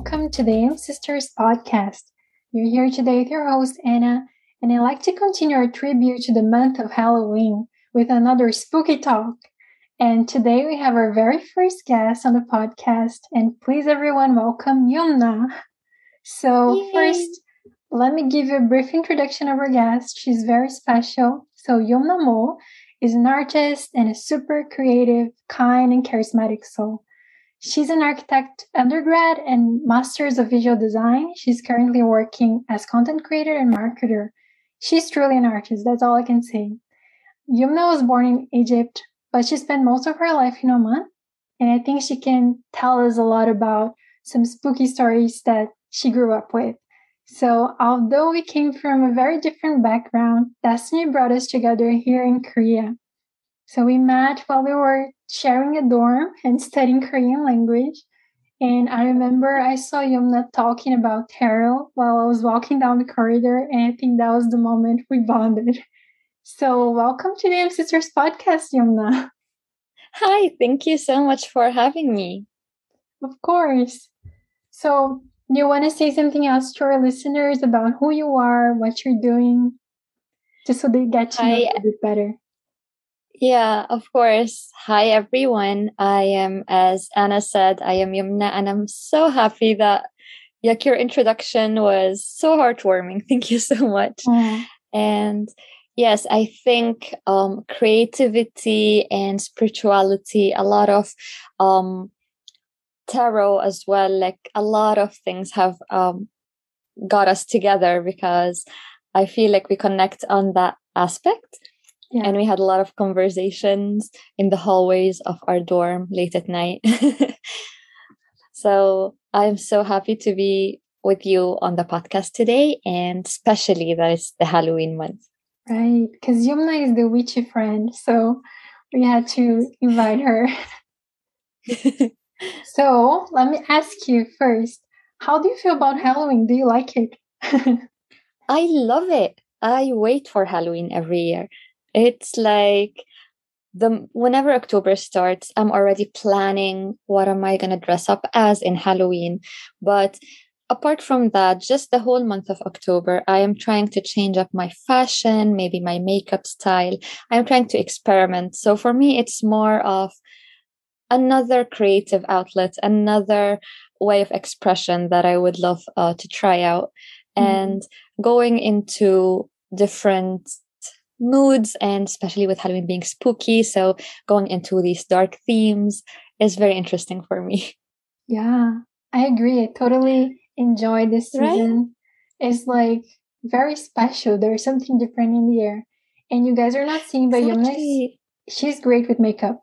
welcome to the AM Sisters podcast. You're here today with your host, Anna, and I'd like to continue our tribute to the month of Halloween with another spooky talk. And today we have our very first guest on the podcast, and please, everyone, welcome Yumna. So, Yay. first, let me give you a brief introduction of our guest. She's very special. So, Yumna Mo is an artist and a super creative, kind, and charismatic soul. She's an architect undergrad and masters of visual design. She's currently working as content creator and marketer. She's truly an artist, that's all I can say. Yumna was born in Egypt, but she spent most of her life in Oman. And I think she can tell us a lot about some spooky stories that she grew up with. So, although we came from a very different background, destiny brought us together here in Korea. So, we met while we were sharing a dorm and studying Korean language. And I remember I saw Yumna talking about tarot while I was walking down the corridor, and I think that was the moment we bonded. So, welcome to the Sisters podcast, Yumna. Hi, thank you so much for having me. Of course. So, do you want to say something else to our listeners about who you are, what you're doing, just so they get to know you a bit better? Yeah, of course. Hi, everyone. I am, as Anna said, I am Yumna, and I'm so happy that like your introduction was so heartwarming. Thank you so much. Mm. And yes, I think um, creativity and spirituality, a lot of um, tarot as well, like a lot of things have um, got us together because I feel like we connect on that aspect. Yeah. And we had a lot of conversations in the hallways of our dorm late at night. so I'm so happy to be with you on the podcast today, and especially that it's the Halloween month. Right, because Yumna is the witchy friend, so we had to invite her. so let me ask you first how do you feel about Halloween? Do you like it? I love it. I wait for Halloween every year. It's like the whenever October starts, I'm already planning what am I gonna dress up as in Halloween. But apart from that, just the whole month of October, I am trying to change up my fashion, maybe my makeup style. I'm trying to experiment. So for me, it's more of another creative outlet, another way of expression that I would love uh, to try out. Mm. And going into different moods and especially with Halloween being spooky. So going into these dark themes is very interesting for me. Yeah, I agree. I totally enjoy this season. Right? It's like very special. There's something different in the air. And you guys are not seeing, but exactly. Yumna, she's great with makeup.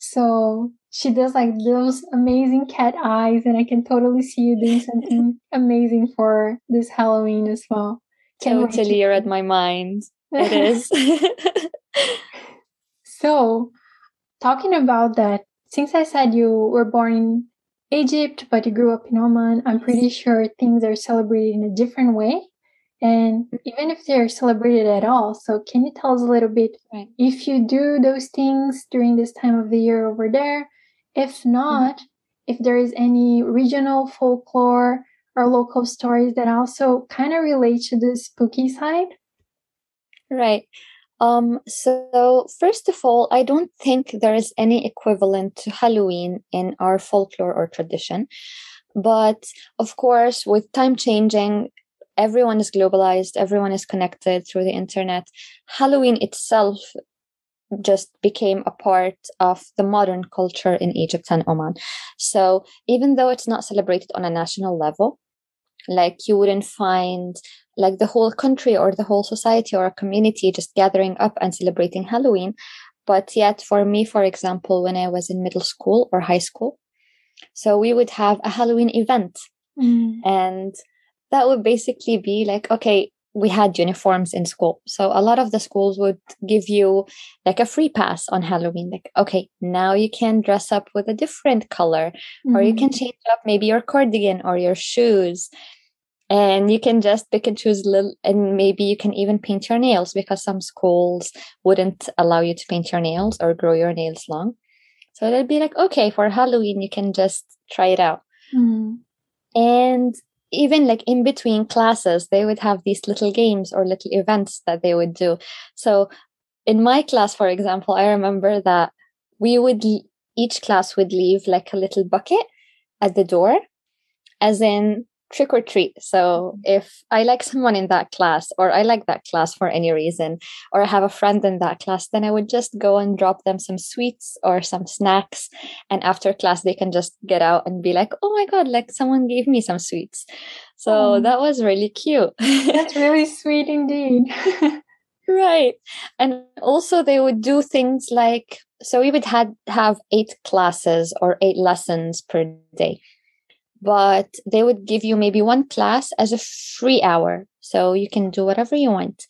So she does like those amazing cat eyes, and I can totally see you doing something amazing for this Halloween as well. Can't totally, you read my mind. It is. so, talking about that, since I said you were born in Egypt, but you grew up in Oman, I'm pretty sure things are celebrated in a different way. And even if they're celebrated at all, so can you tell us a little bit right. if you do those things during this time of the year over there? If not, mm-hmm. if there is any regional folklore or local stories that also kind of relate to the spooky side? Right. Um, so first of all, I don't think there is any equivalent to Halloween in our folklore or tradition. But of course, with time changing, everyone is globalized, everyone is connected through the internet. Halloween itself just became a part of the modern culture in Egypt and Oman. So even though it's not celebrated on a national level, like you wouldn't find like the whole country or the whole society or a community just gathering up and celebrating Halloween. But yet, for me, for example, when I was in middle school or high school, so we would have a Halloween event. Mm. And that would basically be like, okay, we had uniforms in school. So a lot of the schools would give you like a free pass on Halloween. Like, okay, now you can dress up with a different color, mm-hmm. or you can mm-hmm. change up maybe your cardigan or your shoes. And you can just pick and choose little, and maybe you can even paint your nails because some schools wouldn't allow you to paint your nails or grow your nails long. So they'd be like, okay, for Halloween, you can just try it out. Mm. And even like in between classes, they would have these little games or little events that they would do. So in my class, for example, I remember that we would, each class would leave like a little bucket at the door, as in trick or treat. So mm-hmm. if I like someone in that class, or I like that class for any reason, or I have a friend in that class, then I would just go and drop them some sweets or some snacks. And after class, they can just get out and be like, oh my God, like someone gave me some sweets. So oh. that was really cute. That's really sweet indeed. right. And also, they would do things like, so we would had, have eight classes or eight lessons per day but they would give you maybe one class as a free hour. So you can do whatever you want.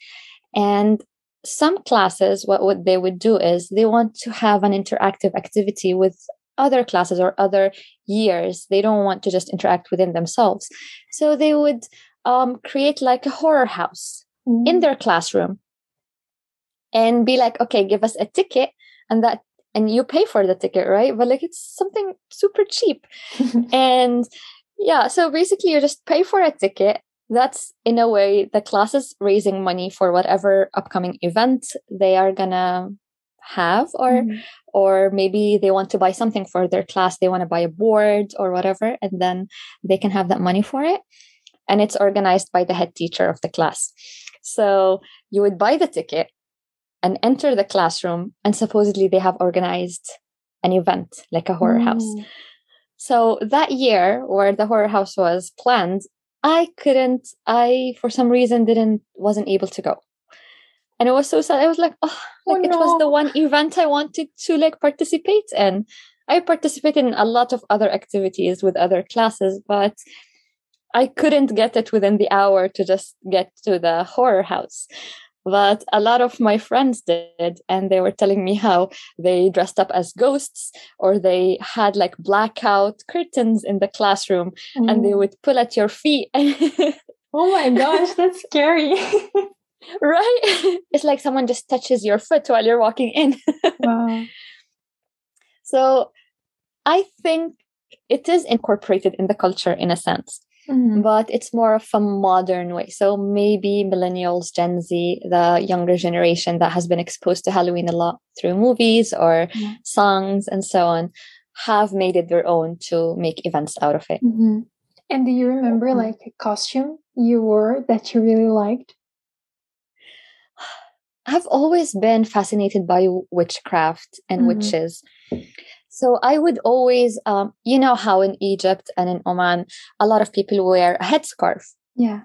And some classes what, what they would do is they want to have an interactive activity with other classes or other years. They don't want to just interact within themselves. So they would um, create like a horror house mm-hmm. in their classroom and be like okay give us a ticket and that and you pay for the ticket, right? But like it's something super cheap. and yeah, so basically you just pay for a ticket. That's in a way the class is raising money for whatever upcoming event they are gonna have or mm. or maybe they want to buy something for their class they want to buy a board or whatever and then they can have that money for it and it's organized by the head teacher of the class so you would buy the ticket and enter the classroom and supposedly they have organized an event like a horror mm. house so that year where the horror house was planned i couldn't i for some reason didn't wasn't able to go. And it was so sad. I was like oh, like oh, no. it was the one event i wanted to like participate in. I participated in a lot of other activities with other classes but i couldn't get it within the hour to just get to the horror house but a lot of my friends did and they were telling me how they dressed up as ghosts or they had like blackout curtains in the classroom mm. and they mm. would pull at your feet oh my gosh that's scary right it's like someone just touches your foot while you're walking in wow. so i think it is incorporated in the culture in a sense Mm-hmm. But it's more of a modern way. So maybe millennials, Gen Z, the younger generation that has been exposed to Halloween a lot through movies or mm-hmm. songs and so on, have made it their own to make events out of it. Mm-hmm. And do you remember mm-hmm. like a costume you wore that you really liked? I've always been fascinated by witchcraft and mm-hmm. witches. So I would always, um, you know, how in Egypt and in Oman, a lot of people wear a headscarf. Yeah.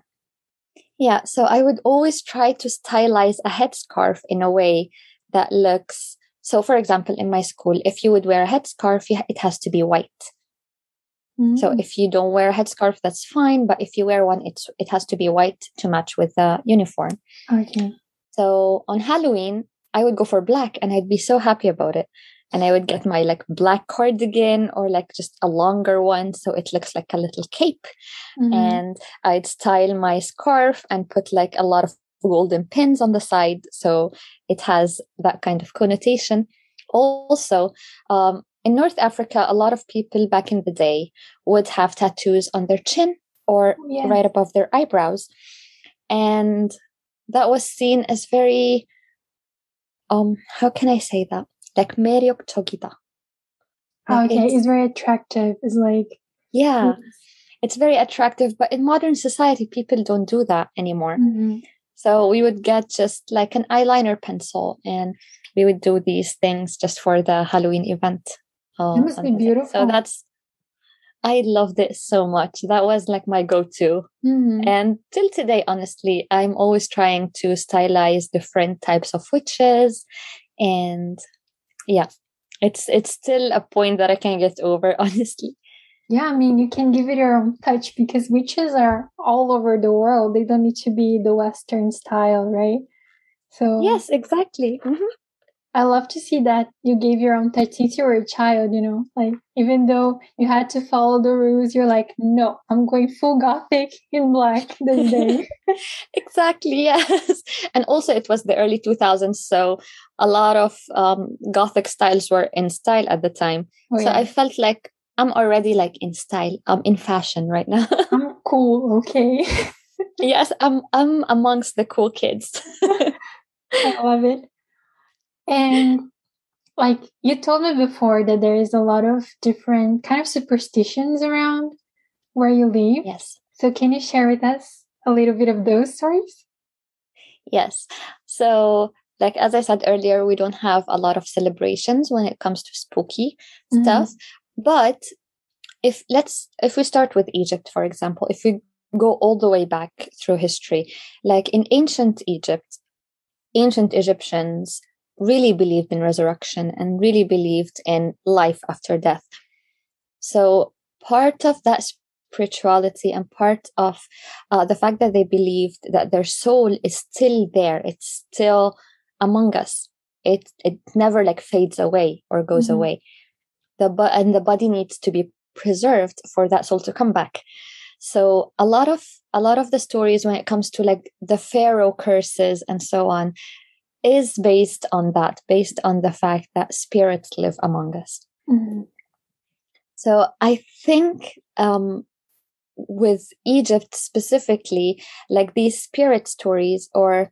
Yeah. So I would always try to stylize a headscarf in a way that looks. So, for example, in my school, if you would wear a headscarf, it has to be white. Mm. So if you don't wear a headscarf, that's fine. But if you wear one, it's it has to be white to match with the uniform. Okay. So on Halloween, I would go for black, and I'd be so happy about it and I would get my like black cardigan or like just a longer one so it looks like a little cape. Mm-hmm. And I'd style my scarf and put like a lot of golden pins on the side so it has that kind of connotation. Also, um, in North Africa, a lot of people back in the day would have tattoos on their chin or yeah. right above their eyebrows. And that was seen as very um how can I say that? Like Chogita. Oh, okay, it's, it's, very attractive. It's like yeah, it's, it's very attractive. But in modern society, people don't do that anymore. Mm-hmm. So we would get just like an eyeliner pencil, and we would do these things just for the Halloween event. Oh, it must be beautiful. So that's I loved it so much. That was like my go-to. Mm-hmm. And till today, honestly, I'm always trying to stylize different types of witches and yeah. It's it's still a point that i can get over honestly. Yeah i mean you can give it your own touch because witches are all over the world. They don't need to be the western style right? So yes exactly. Mm-hmm. I love to see that you gave your own touch since you were a child, you know, like even though you had to follow the rules, you're like, no, I'm going full gothic in black this day. exactly, yes. And also, it was the early 2000s, so a lot of um, gothic styles were in style at the time. Oh, so. I felt like I'm already like in style. I'm in fashion right now. I'm cool, okay. yes, I'm I'm amongst the cool kids. I love it. And like you told me before that there is a lot of different kind of superstitions around where you live. Yes. So can you share with us a little bit of those stories? Yes. So like as I said earlier, we don't have a lot of celebrations when it comes to spooky mm-hmm. stuff. But if let's if we start with Egypt, for example, if we go all the way back through history, like in ancient Egypt, ancient Egyptians really believed in resurrection and really believed in life after death. So part of that spirituality and part of uh, the fact that they believed that their soul is still there, it's still among us. It it never like fades away or goes mm-hmm. away. The but and the body needs to be preserved for that soul to come back. So a lot of a lot of the stories when it comes to like the pharaoh curses and so on is based on that, based on the fact that spirits live among us. Mm-hmm. So I think um, with Egypt specifically, like these spirit stories, or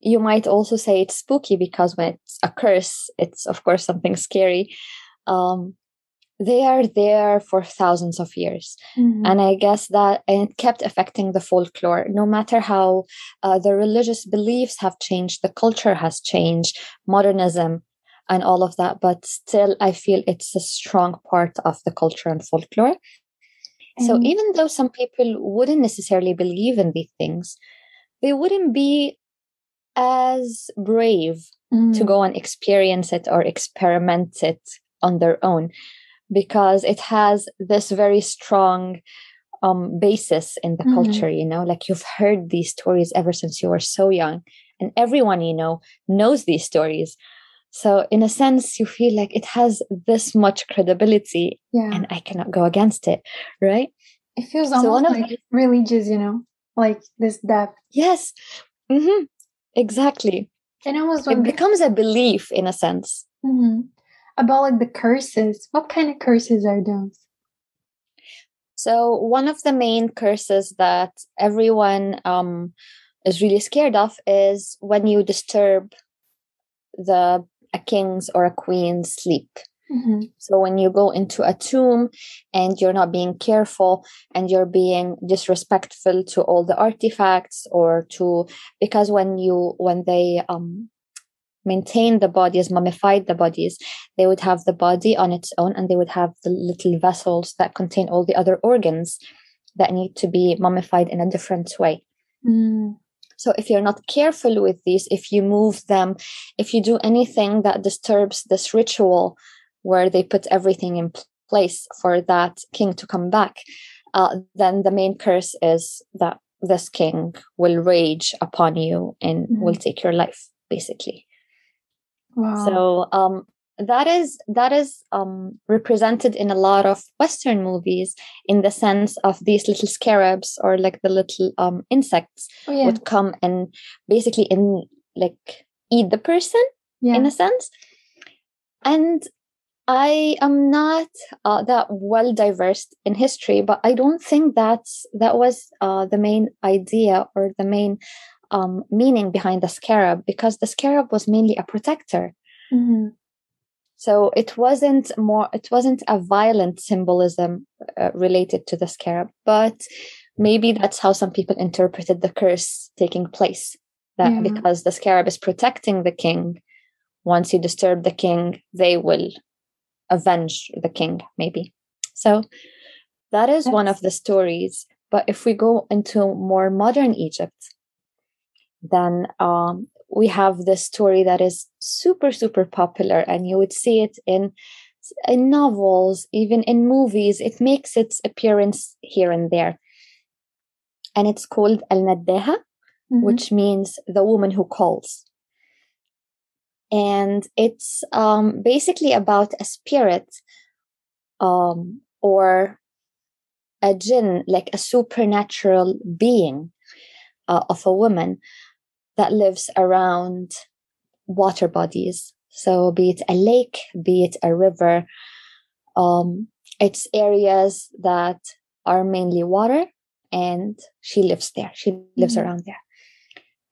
you might also say it's spooky because when it's a curse, it's of course something scary. Um, they are there for thousands of years mm-hmm. and i guess that it kept affecting the folklore no matter how uh, the religious beliefs have changed the culture has changed modernism and all of that but still i feel it's a strong part of the culture and folklore mm-hmm. so even though some people wouldn't necessarily believe in these things they wouldn't be as brave mm-hmm. to go and experience it or experiment it on their own because it has this very strong um, basis in the mm-hmm. culture you know? Like you've heard these stories ever since you were so young and everyone you know knows these stories. So in a sense you feel like it has this much credibility yeah. and i cannot go against it right? It feels so almost like the, religious you know? Like this depth. Yes. Mm-hmm. exactly. And was it becomes a belief in a sense. Mm-hmm about like the curses. What kind of curses are those? So one of the main curses that everyone um, is really scared of is when you disturb the a king's or a queen's sleep. Mm-hmm. So when you go into a tomb and you're not being careful and you're being disrespectful to all the artifacts or to because when you when they um maintain the bodies, mummified the bodies, they would have the body on its own and they would have the little vessels that contain all the other organs that need to be mummified in a different way. Mm. So if you're not careful with these, if you move them, if you do anything that disturbs this ritual where they put everything in place for that king to come back, uh, then the main curse is that this king will rage upon you and mm. will take your life, basically. Wow. So um, that is that is um, represented in a lot of Western movies in the sense of these little scarabs or like the little um, insects oh, yeah. would come and basically in like eat the person yeah. in a sense. And I am not uh, that well diverse in history, but I don't think that's that was uh, the main idea or the main um, meaning behind the scarab because the scarab was mainly a protector. Mm-hmm. So it wasn't more, it wasn't a violent symbolism uh, related to the scarab, but maybe that's how some people interpreted the curse taking place. That yeah. because the scarab is protecting the king, once you disturb the king, they will avenge the king, maybe. So that is one of the stories. But if we go into more modern Egypt, then um, we have this story that is super super popular and you would see it in in novels even in movies. It makes its appearance here and there. And it's called al-naddaha mm-hmm. which means the woman who calls. And it's um, basically about a spirit um, or a jinn like a supernatural being uh, of a woman that lives around water bodies. So, be it a lake, be it a river, um, it's areas that are mainly water and she lives there she lives mm-hmm. around there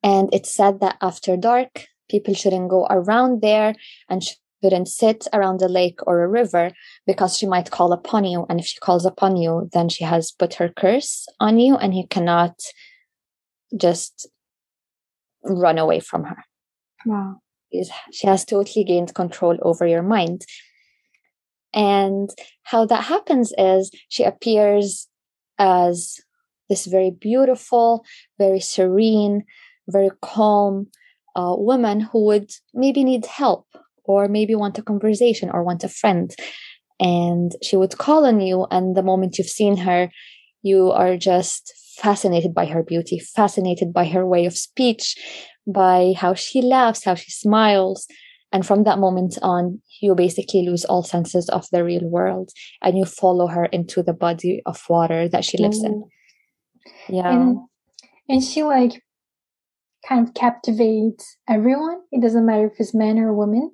and it's said that after dark people shouldn't go around there and shouldn't sit around a lake or a river because she might call upon you and if she calls upon you then she has put her curse on you and you cannot just run away from her wow she has totally gained control over your mind and how that happens is she appears as this very beautiful, very serene, very calm uh, woman who would maybe need help or maybe want a conversation or want a friend. And she would call on you. And the moment you've seen her, you are just fascinated by her beauty, fascinated by her way of speech, by how she laughs, how she smiles. And from that moment on, you basically lose all senses of the real world and you follow her into the body of water that she lives in. Yeah. And, and she like kind of captivates everyone. It doesn't matter if it's men or women.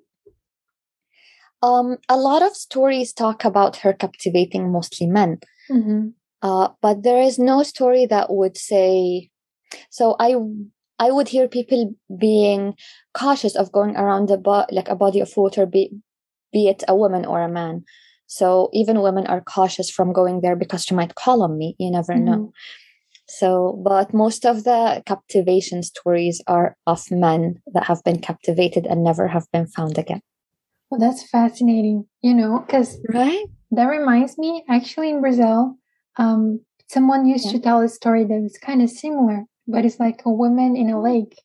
Um, a lot of stories talk about her captivating mostly men. Mm-hmm. Uh, but there is no story that would say so i i would hear people being cautious of going around a bo- like a body of water be be it a woman or a man. So even women are cautious from going there because she might call on me you never mm-hmm. know so but most of the captivation stories are of men that have been captivated and never have been found again. Well that's fascinating you know because right? that reminds me actually in brazil um, someone used yeah. to tell a story that was kind of similar, but it's like a woman in a mm-hmm. lake,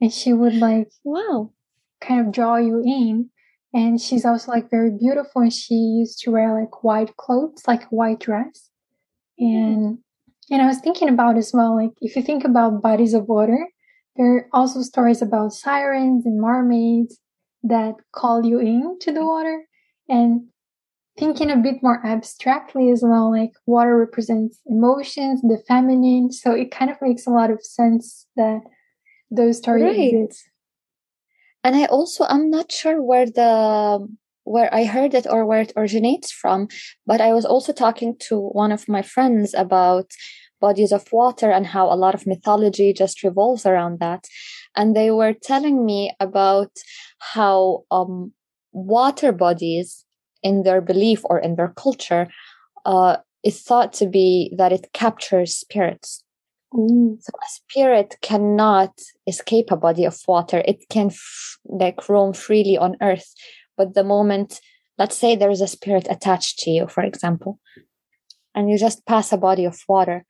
and she would like wow, kind of draw you in. And she's also like very beautiful, and she used to wear like white clothes, like a white dress. Mm-hmm. And and I was thinking about as well, like if you think about bodies of water, there are also stories about sirens and mermaids that call you in to the water. And thinking a bit more abstractly as well, like water represents emotions, the feminine. So it kind of makes a lot of sense that those stories right. exist. And I also I'm not sure where the where I heard it or where it originates from, but I was also talking to one of my friends about bodies of water and how a lot of mythology just revolves around that. And they were telling me about how um, water bodies in their belief or in their culture uh, is thought to be that it captures spirits. Mm. So a spirit cannot escape a body of water. It can f- like roam freely on earth. But the moment, let's say there is a spirit attached to you, for example, and you just pass a body of water,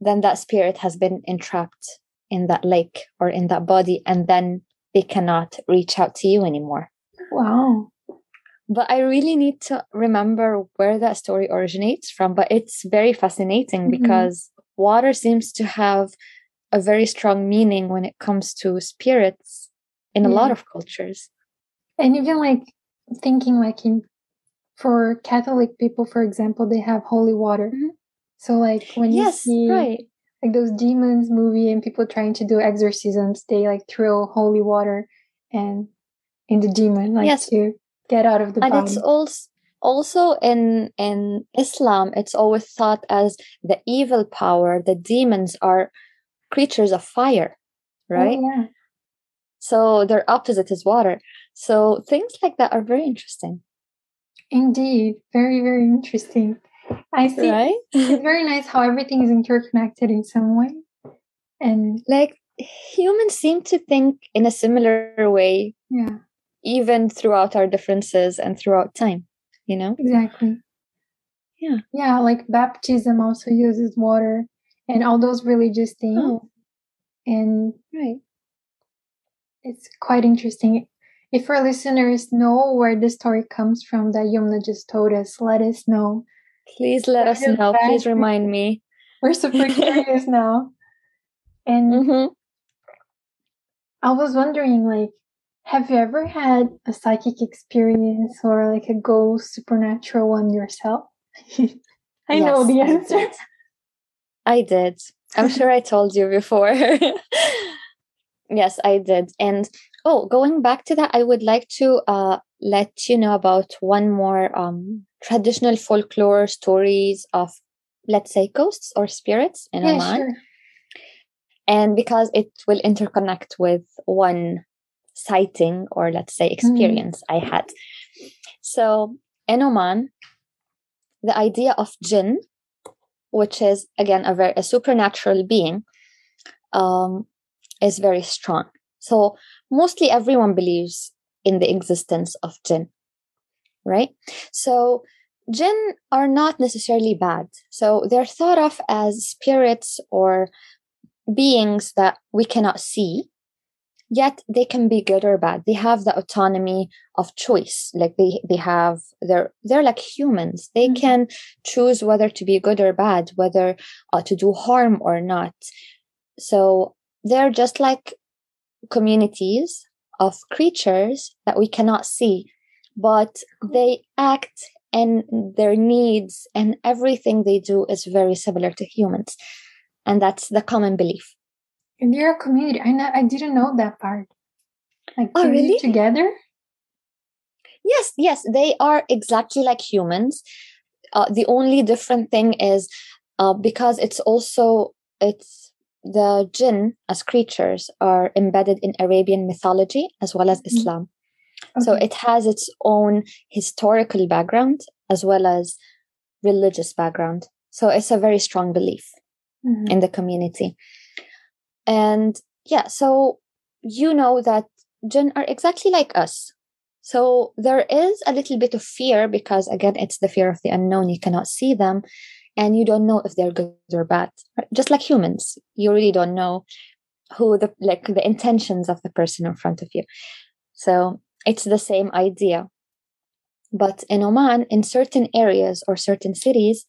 then that spirit has been entrapped in that lake or in that body, and then they cannot reach out to you anymore. Wow but I really need to remember where that story originates from. But it's very fascinating mm-hmm. because water seems to have a very strong meaning when it comes to spirits in a lot of cultures. And even like thinking like in for Catholic people, for example, they have holy water. Mm-hmm. So like when yes, you see right. like those demons movie and people trying to do exorcisms, they like throw holy water and in the demon like yes. to get out of the and it's also also in in islam it's always thought as the evil power the demons are creatures of fire oh, right? oh, yeah. so their opposite is water. So things like that are very interesting. Indeed. Very very interesting. I see right? it's very nice how everything is interconnected in some way. And like humans seem to think in a similar way yeah even throughout our differences and throughout time you know exactly yeah yeah like baptism also uses water and all those religious things oh. and right it's quite interesting if our listeners know where the story comes from that Yumna just told us, let us know. Please let us know. Back. Please remind me. We're super curious now. And mm-hmm. I was wondering, like, have you ever had a psychic experience or like a ghost supernatural one yourself? I yes, know the answer. I did. I did. I'm sure I told you before. yes, I did. And oh, going back to that, I would like to uh let you know about one more um, traditional folklore stories of, let's say, ghosts or spirits in yeah, Oman. Sure. And because it will interconnect with one sighting or, let's say, mm. experience mm. I had. So in Oman, the idea of jinn, which is again a very a supernatural being, um, is very strong. So mostly everyone believes in the existence of jinn, right? So jinn are not necessarily bad. So they're thought of as spirits or beings that we cannot see yet they can be good or bad. They have the autonomy of choice. Like they they have they're they're like humans. They mm-hmm. can choose whether to be good or bad whether uh, to do harm or not. So they're just like communities of creatures that we cannot see but they act and their needs and everything they do is very similar to humans. And that's the common belief they're a community. I not, I didn't know that part. Like oh, really? together? Yes, yes, they are exactly like humans. Uh, the only different thing is uh, because it's also it's the jinn as creatures are embedded in Arabian mythology as well as mm-hmm. Islam. Okay. So it has its own historical background as well as religious background. So it's a very strong belief mm-hmm. in the community. And yeah, so you know that jinn are exactly like us. So there is a little bit of fear because again, it's the fear of the unknown. You cannot see them and you don't know if they're good or bad. Just like humans, you really don't know who the like the intentions of the person in front of you. So it's the same idea. But in Oman, in certain areas or certain cities,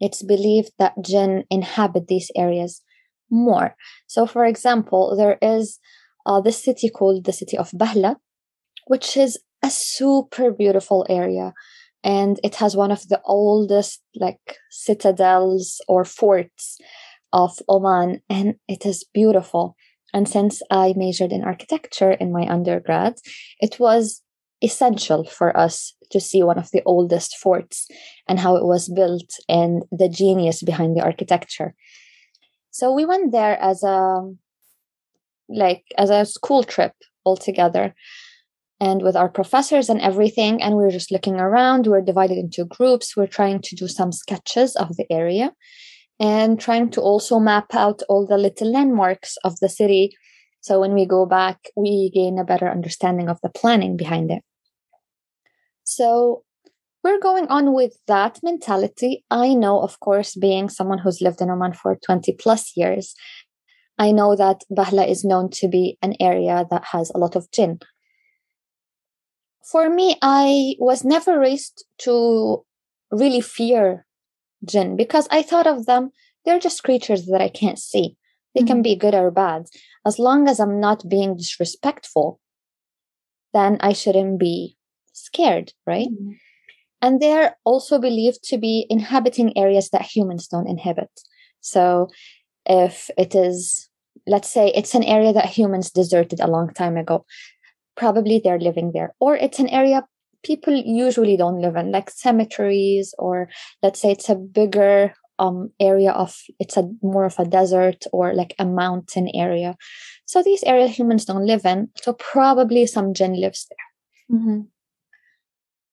it's believed that jinn inhabit these areas more. So, for example, there is uh, this city called the city of Bahla, which is a super beautiful area. And it has one of the oldest like citadels or forts of Oman, and it is beautiful. And since I majored in architecture in my undergrad, it was essential for us to see one of the oldest forts and how it was built and the genius behind the architecture. So we went there as a like as a school trip all together and with our professors and everything and we were just looking around. We are divided into groups. We we're trying to do some sketches of the area and trying to also map out all the little landmarks of the city. So when we go back we gain a better understanding of the planning behind it. So we're going on with that mentality. I know, of course, being someone who's lived in Oman for 20 plus years, I know that Bahla is known to be an area that has a lot of jinn. For me, I was never raised to really fear jinn because I thought of them, they're just creatures that I can't see. They mm-hmm. can be good or bad. As long as I'm not being disrespectful, then I shouldn't be scared, right? Mm-hmm and they're also believed to be inhabiting areas that humans don't inhabit. So if it is, let's say it's an area that humans deserted a long time ago, probably they're living there. Or it's an area people usually don't live in, like cemeteries, or let's say it's a bigger um, area of, it's a more of a desert or like a mountain area. So these areas humans don't live in. So probably some jinn lives there. Mm-hmm.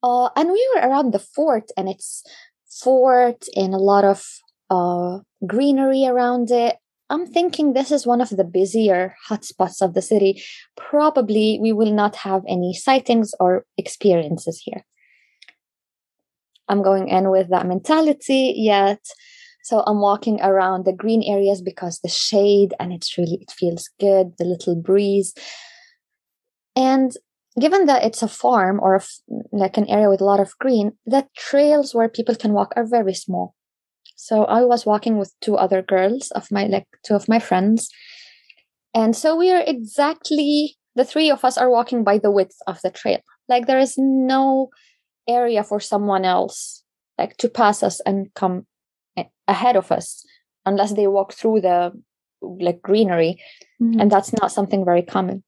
Uh, and we were around the fort, and it's fort and a lot of uh, greenery around it. I'm thinking this is one of the busier hotspots of the city. Probably we will not have any sightings or experiences here. I'm going in with that mentality yet. So I'm walking around the green areas because the shade and it's really, it feels good, the little breeze. And given that it's a farm or a f- like an area with a lot of green, the trails where people can walk are very small. So I was walking with two other girls of my like two of my friends. And so we are exactly the three of us are walking by the width of the trail. Like there is no area for someone else like to pass us and come ahead of us unless they walk through the like greenery mm-hmm. and that's not something very common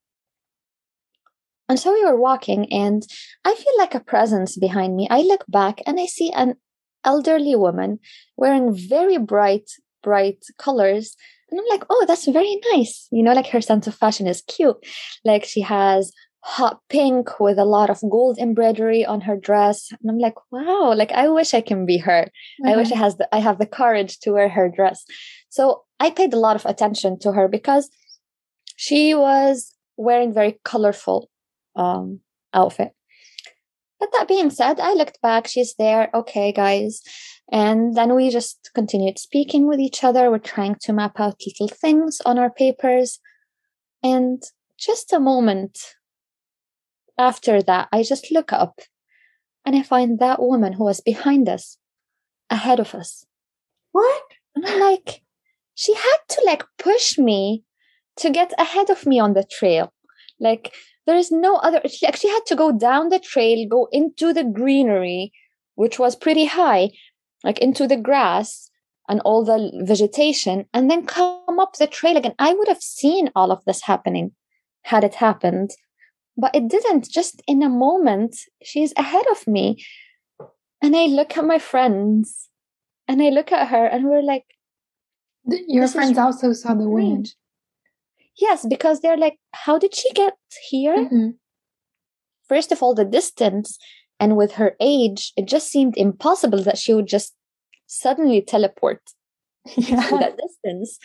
and so we were walking, and I feel like a presence behind me. I look back and I see an elderly woman wearing very bright, bright colors. And I'm like, oh, that's very nice. You know, like her sense of fashion is cute. Like she has hot pink with a lot of gold embroidery on her dress. And I'm like, wow, like I wish I can be her. Mm-hmm. I wish I mm-hmm. has the, I have the courage to wear her dress. So I paid a lot of attention to her because she was wearing very colorful um, outfit. But that being said, I looked back, she's there, okay, guys. And then we just continued speaking with each other. We're trying to map out little things on our papers. And just a moment after that, I just look up and I find that woman who was behind us ahead of us. What? And I'm like, she had to like push me to get ahead of me on the trail. Like, there is no other, she actually had to go down the trail, go into the greenery, which was pretty high, like into the grass and all the vegetation, and then come up the trail again. I would have seen all of this happening had it happened but it didn't. Just in a moment, she's ahead of me. And I look at my friends and I look at her and we're like, Your friends also saw the wind. Yes, because they're like, How did she get here? Mm-hmm. First of all, the distance. And with her age, it just seemed impossible that she would just suddenly teleport yeah. that distance.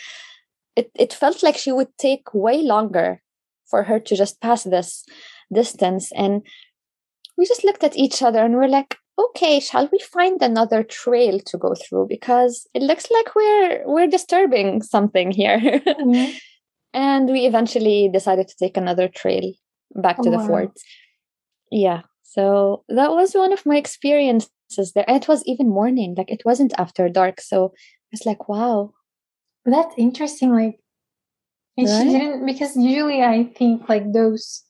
It, it felt like she would take way longer for her to just pass this distance. And we just looked at each other and we're like, okay, shall we find another trail to go through? Because it looks like we're we're disturbing something here. Mm-hmm. And we eventually decided to take another trail back to oh, the wow. fort. Yeah. So that was one of my experiences there. It was even morning, like it wasn't after dark. So it's like, wow. That's interesting. Like and right? she didn't because usually I think like those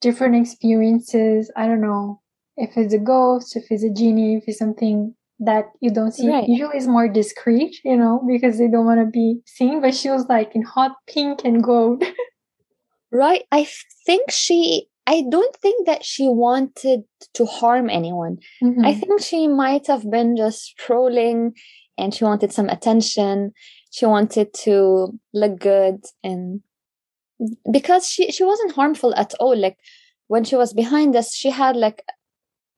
different experiences, I don't know if it's a ghost, if it's a genie, if it's something that you don't see. Right. Usually it's more discreet, you know, because they don't want to be seen. But she was like in hot pink and gold. right. I think she I don't think that she wanted to harm anyone. Mm-hmm. I think she might have been just trolling and she wanted some attention she wanted to look good and because she she wasn't harmful at all like when she was behind us she had like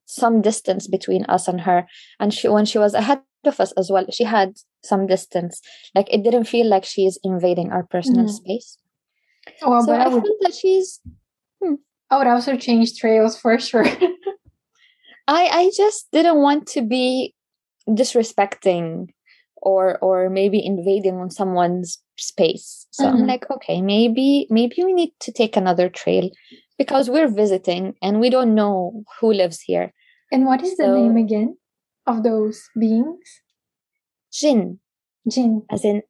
some distance between us and her and she when she was ahead of us as well she had some distance like it didn't feel like she is invading our personal mm. space oh so but i, I would, feel that she's hmm. i would also change trails for sure i i just didn't want to be disrespecting or or maybe invading on someone's space so mm-hmm. i'm like okay maybe maybe we need to take another trail because we're visiting and we don't know who lives here. And what is the name again of those beings? Jinn jinn as in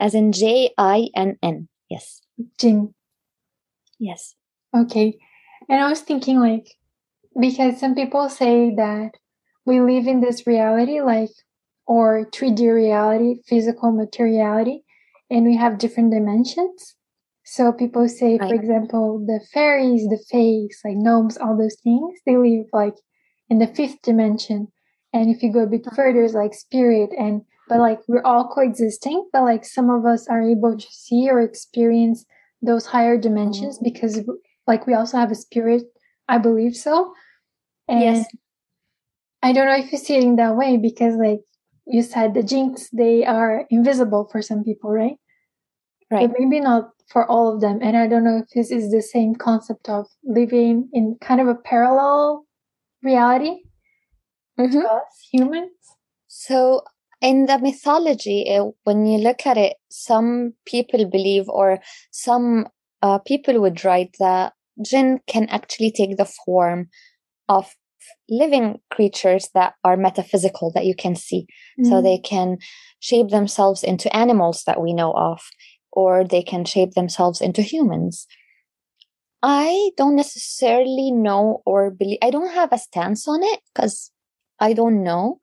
as in j i n n. Yes. Jinn yes. Okay. And i was thinking like because some people say that we live in this reality like or 3D reality, physical materiality, and we have different dimensions. So people say, for example, the fairies, the fays, like gnomes, all those things, they live like in the fifth dimension. And if you go a bit further, it's like spirit and but like we're all coexisting, but like some of us are able to see or experience those higher dimensions mm-hmm. because like we also have a spirit, I believe so. And yes. I don't know if you see it in that way because like you said the jinx they are invisible for some people right right but maybe not for all of them and i don't know if this is the same concept of living in kind of a parallel reality mm-hmm. to us humans so in the mythology uh, when you look at it some people believe or some uh, people would write that jinn can actually take the form of living creatures that are metaphysical that you can see. Mm-hmm. So they can shape themselves into animals that we know of, or they can shape themselves into humans. I don't necessarily know or believe, I don't have a stance on it because I don't know.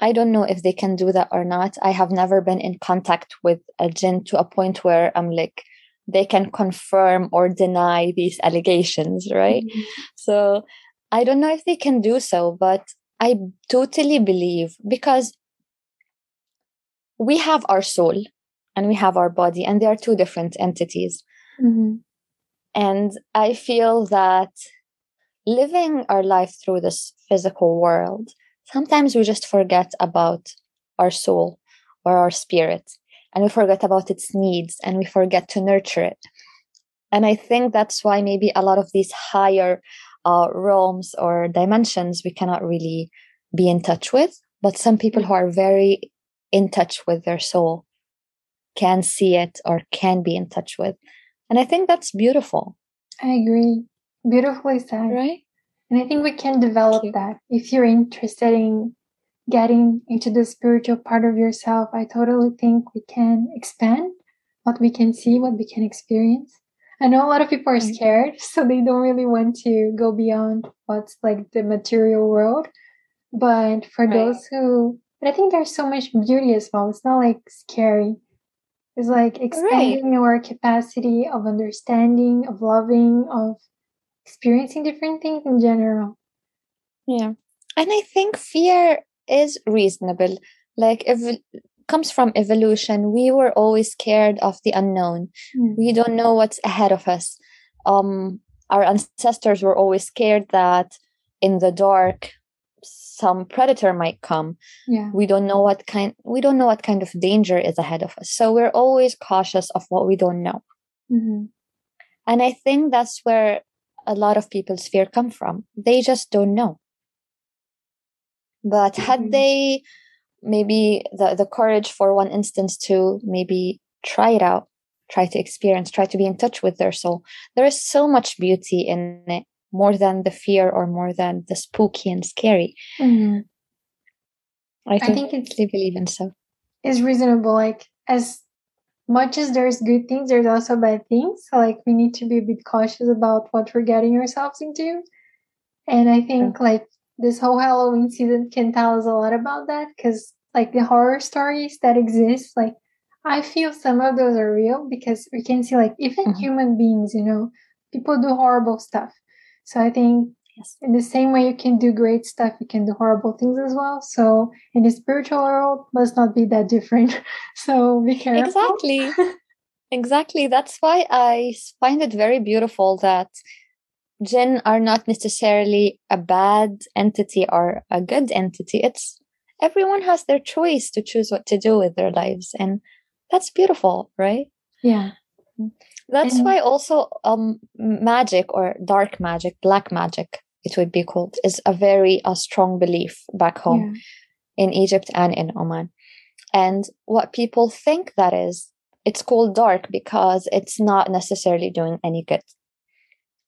I don't know if they can do that or not. I have never been in contact with a jinn to a point where I'm like, they can confirm or deny these allegations, right? Mm-hmm. So I don't know if they can do so, but I totally believe because we have our soul and we have our body, and they are two different entities. Mm-hmm. And I feel that living our life through this physical world, sometimes we just forget about our soul or our spirit and we forget about its needs and we forget to nurture it. And I think that's why maybe a lot of these higher uh, realms or dimensions we cannot really be in touch with. But some people who are very in touch with their soul can see it or can be in touch with. And I think that's beautiful. I agree. Beautifully said. Right? And I think we can develop that if you're interested in getting into the spiritual part of yourself. I totally think we can expand what we can see, what we can experience. I know a lot of people are scared, so they don't really want to go beyond what's like the material world. But for right. those who, but I think there's so much beauty as well. It's not like scary. It's like expanding right. our capacity of understanding, of loving, of experiencing different things in general. Yeah. And I think fear is reasonable. Like if it comes from evolution, we were always scared of the unknown. Mm. We don't know what's ahead of us. Um, our ancestors were always scared that in the dark some predator might come yeah. we don't know what kind we don't know what kind of danger is ahead of us. So we're always cautious of what we don't know. Mm-hmm. and i think that's where a lot of people's fear come from. They just don't know. But had mm-hmm. they maybe the, the courage for one instance to maybe try it out try to experience try to be in touch with their soul there is so much beauty in it more than the fear or more than the spooky and scary. Mm-hmm. I, think I think it's they believe in so. it's reasonable like as much as there's good things there's also bad things. So like we need to be a bit cautious about what we're getting ourselves into. And i think like this whole halloween season can tell us a lot about that because like the horror stories that exist like i feel some of those are real because we can see like even mm-hmm. human beings you know people do horrible stuff so I think yes. in the same way you can do great stuff, you can do horrible things as well. So in the spiritual world, must not be that different. so be careful. Exactly. exactly. That's why I find it very beautiful that jinn are not necessarily a bad entity or a good entity. It's everyone has their choice to choose what to do with their lives. And that's beautiful, right? Yeah. Mm. That's and why also um magic or dark magic, black magic, it would be called, is a very a strong belief back home yeah. in Egypt and in Oman. And what people think that is, it's called dark because it's not necessarily doing any good.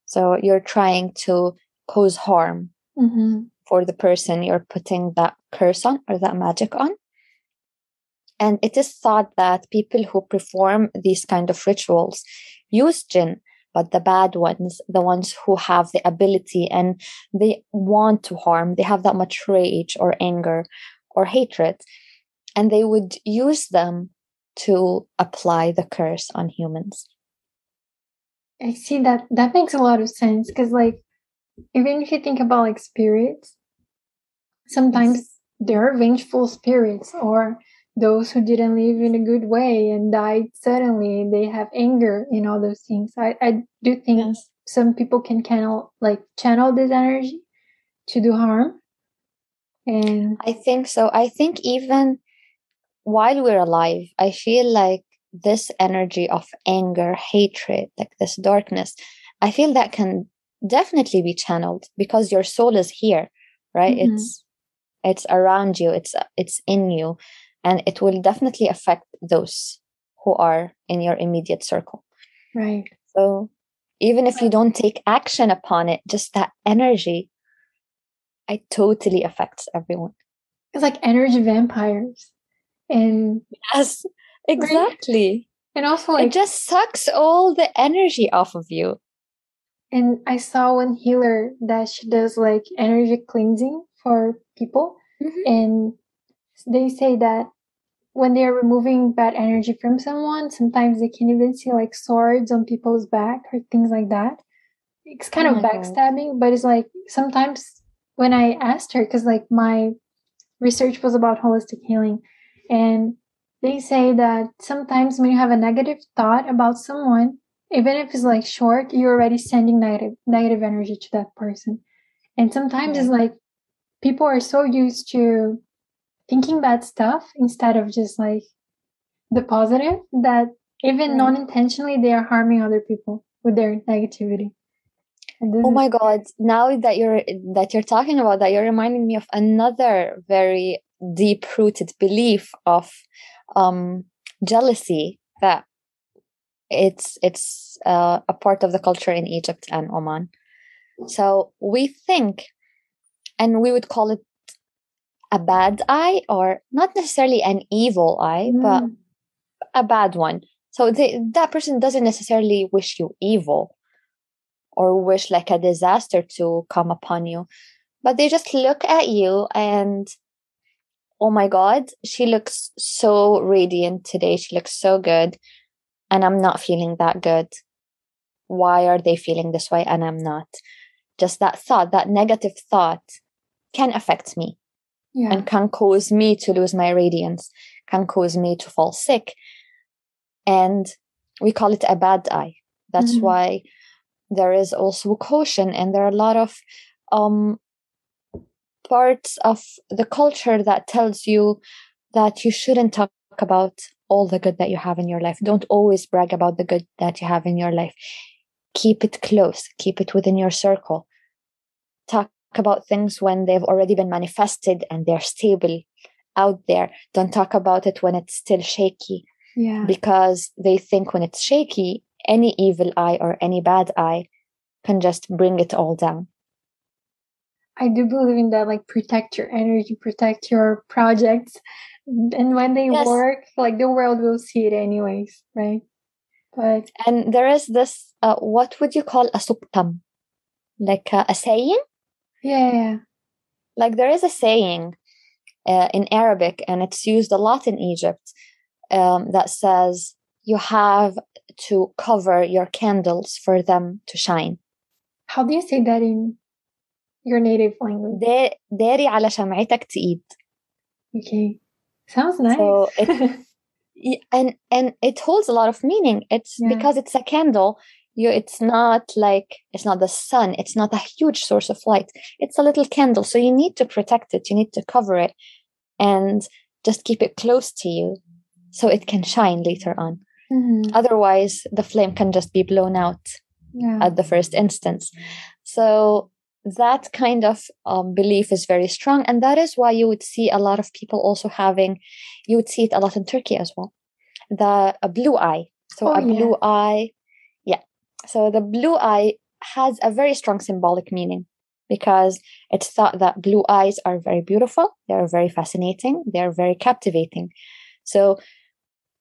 So you're trying to cause harm mm-hmm. for the person you're putting that curse on or that magic on. And it is thought that people who perform these kind of rituals use jinn, but the bad ones, the ones who have the ability and they want to harm, they have that much rage or anger or hatred, and they would use them to apply the curse on humans. I see that that makes a lot of sense because like even if you think about like spirits, sometimes yes. there are vengeful spirits or those who didn't live in a good way and died suddenly they have anger in all those things. I, I do think yes. some people can channel like channel this energy to do harm. And i think so. I think even while we're alive i feel like this energy of anger hatred like this darkness i feel that can definitely be channeled because your soul is here right? Mm-hmm. it's it's around you. It's it's in you and it will definitely affect those who are in your immediate circle. Right. So even if you don't take action upon it just that energy it totally affects everyone. It's like energy vampires. And yes exactly. And also like, it just sucks all the energy off of you. And i saw one healer that she does like energy cleansing for people. Mm-hmm. and they say that when they're removing bad energy from someone, sometimes they can even see like swords on people's back or things like that. It's kind Oh of my God. backstabbing, but it's like sometimes when I asked her, because like my research was about holistic healing, and they say that sometimes when you have a negative thought about someone, even if it's like short, you're already sending negative negative energy to that person. And sometimes it's like people are so used to thinking bad stuff instead of just like the positive that even Right. non-intentionally they are harming other people with their negativity. Oh my god! Now that you're that you're talking about that, you're reminding me of another very deep-rooted belief of um, jealousy that it's it's uh, a part of the culture in Egypt and Oman. So we think, and we would call it a bad eye, or not necessarily an evil eye, but Mm, a bad one. So they, that person doesn't necessarily wish you evil or wish like a disaster to come upon you, but they just look at you and, oh my God, she looks so radiant today. She looks so good. And I'm not feeling that good. Why are they feeling this way and I'm not? Just that thought, that negative thought can affect me yeah. and can cause me to lose my radiance, can cause me to fall sick. And we call it a bad eye. That's Mhm. why there is also caution, and there are a lot of um, parts of the culture that tells you that you shouldn't talk about all the good that you have in your life. Don't always brag about the good that you have in your life. Keep it close, keep it within your circle. Talk about things when they've already been manifested and they're stable out there. Don't talk about it when it's still shaky yeah. because they think when it's shaky, any evil eye or any bad eye can just bring it all down. I do believe in that, like protect your energy, protect your projects, and when they Yes. work, like the world will see it anyways, right? But And there is this, uh, what would you call a subtam? Like a, a saying? yeah, yeah, Like there is a saying uh, in Arabic, and it's used a lot in Egypt, um, that says you have to cover your candles for them to shine. how do you say that in your native language? دا- داري على شمعتك تقيد. Okay, sounds nice. So it- Y- and and it holds a lot of meaning it's Yeah. because it's a candle you it's not like it's not the sun it's not a huge source of light it's a little candle so you need to protect it you need to cover it and just keep it close to you so it can shine later on Mhm. otherwise the flame can just be blown out yeah, at the first instance. So that kind of um, belief is very strong, and that is why you would see a lot of people also having. You would see it a lot in Turkey as well. The a blue eye. So Oh, a blue eye, yeah. So the blue eye has a very strong symbolic meaning because it's thought that blue eyes are very beautiful. They are very fascinating. They are very captivating. So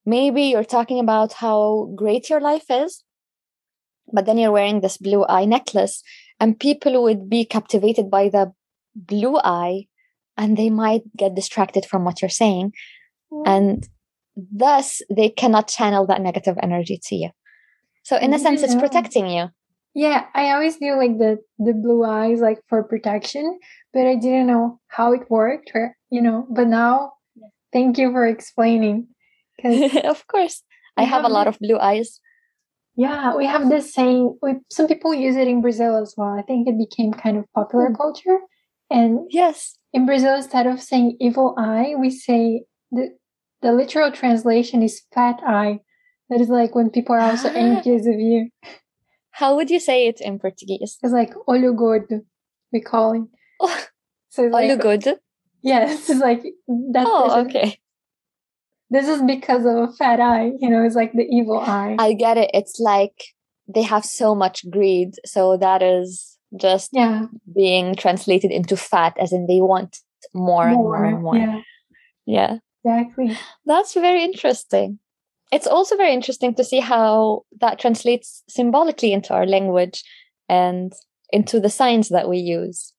maybe you're talking about how great your life is but then you're wearing this blue eye necklace and people would be captivated by the blue eye and they might get distracted from what you're saying mm. and thus they cannot channel that negative energy to you so in a sense it's protecting you yeah. I always knew like the the blue eyes like for protection, but I didn't know how it worked, or you know. But now, thank you for explaining. Because of course i We have a lot of blue eyes yeah, we have this saying. We, some people use it in Brazil as well. I think it became kind of popular Hmm. culture, and yes in Brazil, instead of saying evil eye, we say the the literal translation is fat eye. That is like when people are also Ah. envious of you. how would you say it in portuguese It's like olho gordo, we call it. oh, So it's like good yes, it's like that. oh is, okay this is because of a fat eye. You know, it's like the evil eye. i get it it's like they have so much greed so that is just yeah, being translated into fat as in they want more, and more and more Yeah, yeah exactly. that's very interesting it's also very interesting to see how that translates symbolically into our language and into the signs that we use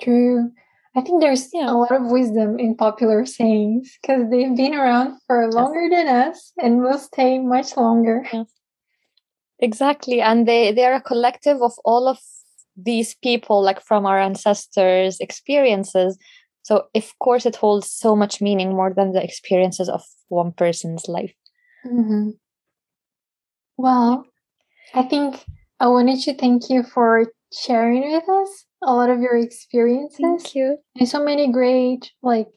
True. I think there's yeah. a lot of wisdom in popular sayings because they've been around for longer yes. than us and will stay much longer. Yes. Exactly. And they, they are a collective of all of these people, like from our ancestors' experiences. So, of course, it holds so much meaning more than the experiences of one person's life. Mm-hmm. Well, I think I wanted to thank you for sharing with us a lot of your experiences. Thank you. And so many great like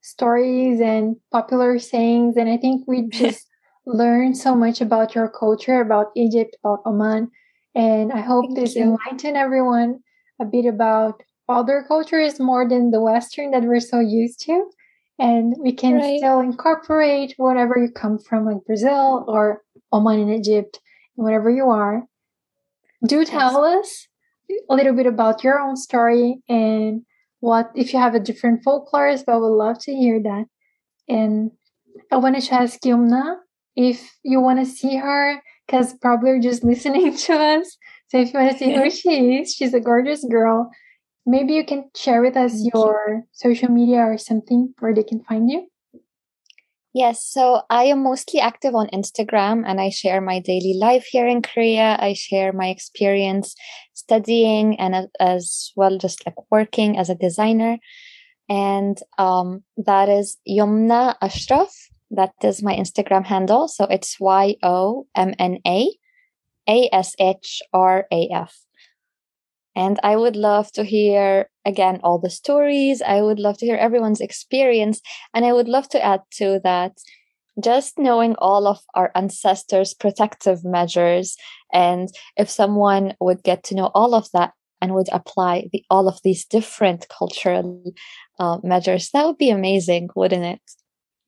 stories and popular sayings. And I think we just learned so much about your culture, about Egypt, about Oman. And I hope Thank this you. enlightened everyone a bit about other cultures more than the Western that we're so used to. And we can right. still incorporate whatever you come from, like Brazil or Oman in Egypt, whatever you are. Do tell yes. us a little bit about your own story and what if you have a different folklores, but I would love to hear that. And I wanted to ask Yomna if you want to see her, because probably you're just listening to us. So if you want to see who she is, she's a gorgeous girl. Maybe you can share with us your social media or something where they can find you. Yes, so I am mostly active on Instagram and I share my daily life here in Korea. I share my experience studying and as well just like working as a designer. And um, that is Yomna Ashraf. That is my Instagram handle. So it's Y O M N A A S H R A F. And I would love to hear again all the stories. I would love to hear everyone's experience. And I would love to add to that just knowing all of our ancestors' protective measures. And if someone would get to know all of that and would apply the, all of these different cultural uh, measures, that would be amazing, wouldn't it?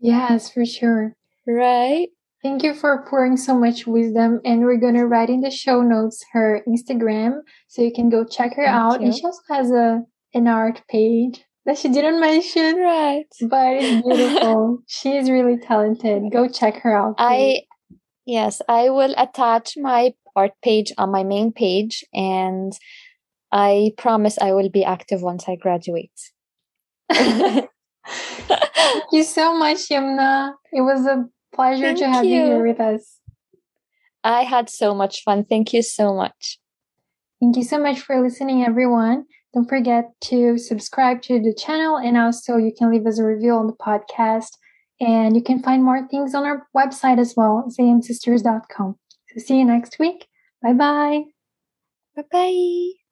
Yes, for sure. Right? Thank you for pouring so much wisdom. And we're going to write in the show notes her Instagram so you can go check her Thank out. You. And she also has a an art page that she didn't mention. Right. But it's beautiful. she is really talented. Go check her out. Please. I yes, I will attach my art page on my main page and I promise I will be active once I graduate. Thank you so much, Yomna. It was a pleasure Thank to have you. you here with us. I had so much fun. Thank you so much. Thank you so much for listening, everyone. Don't forget to subscribe to the channel and also you can leave us a review on the podcast. And you can find more things on our website as well, zamsisters.com. So see you next week. Bye bye. Bye bye.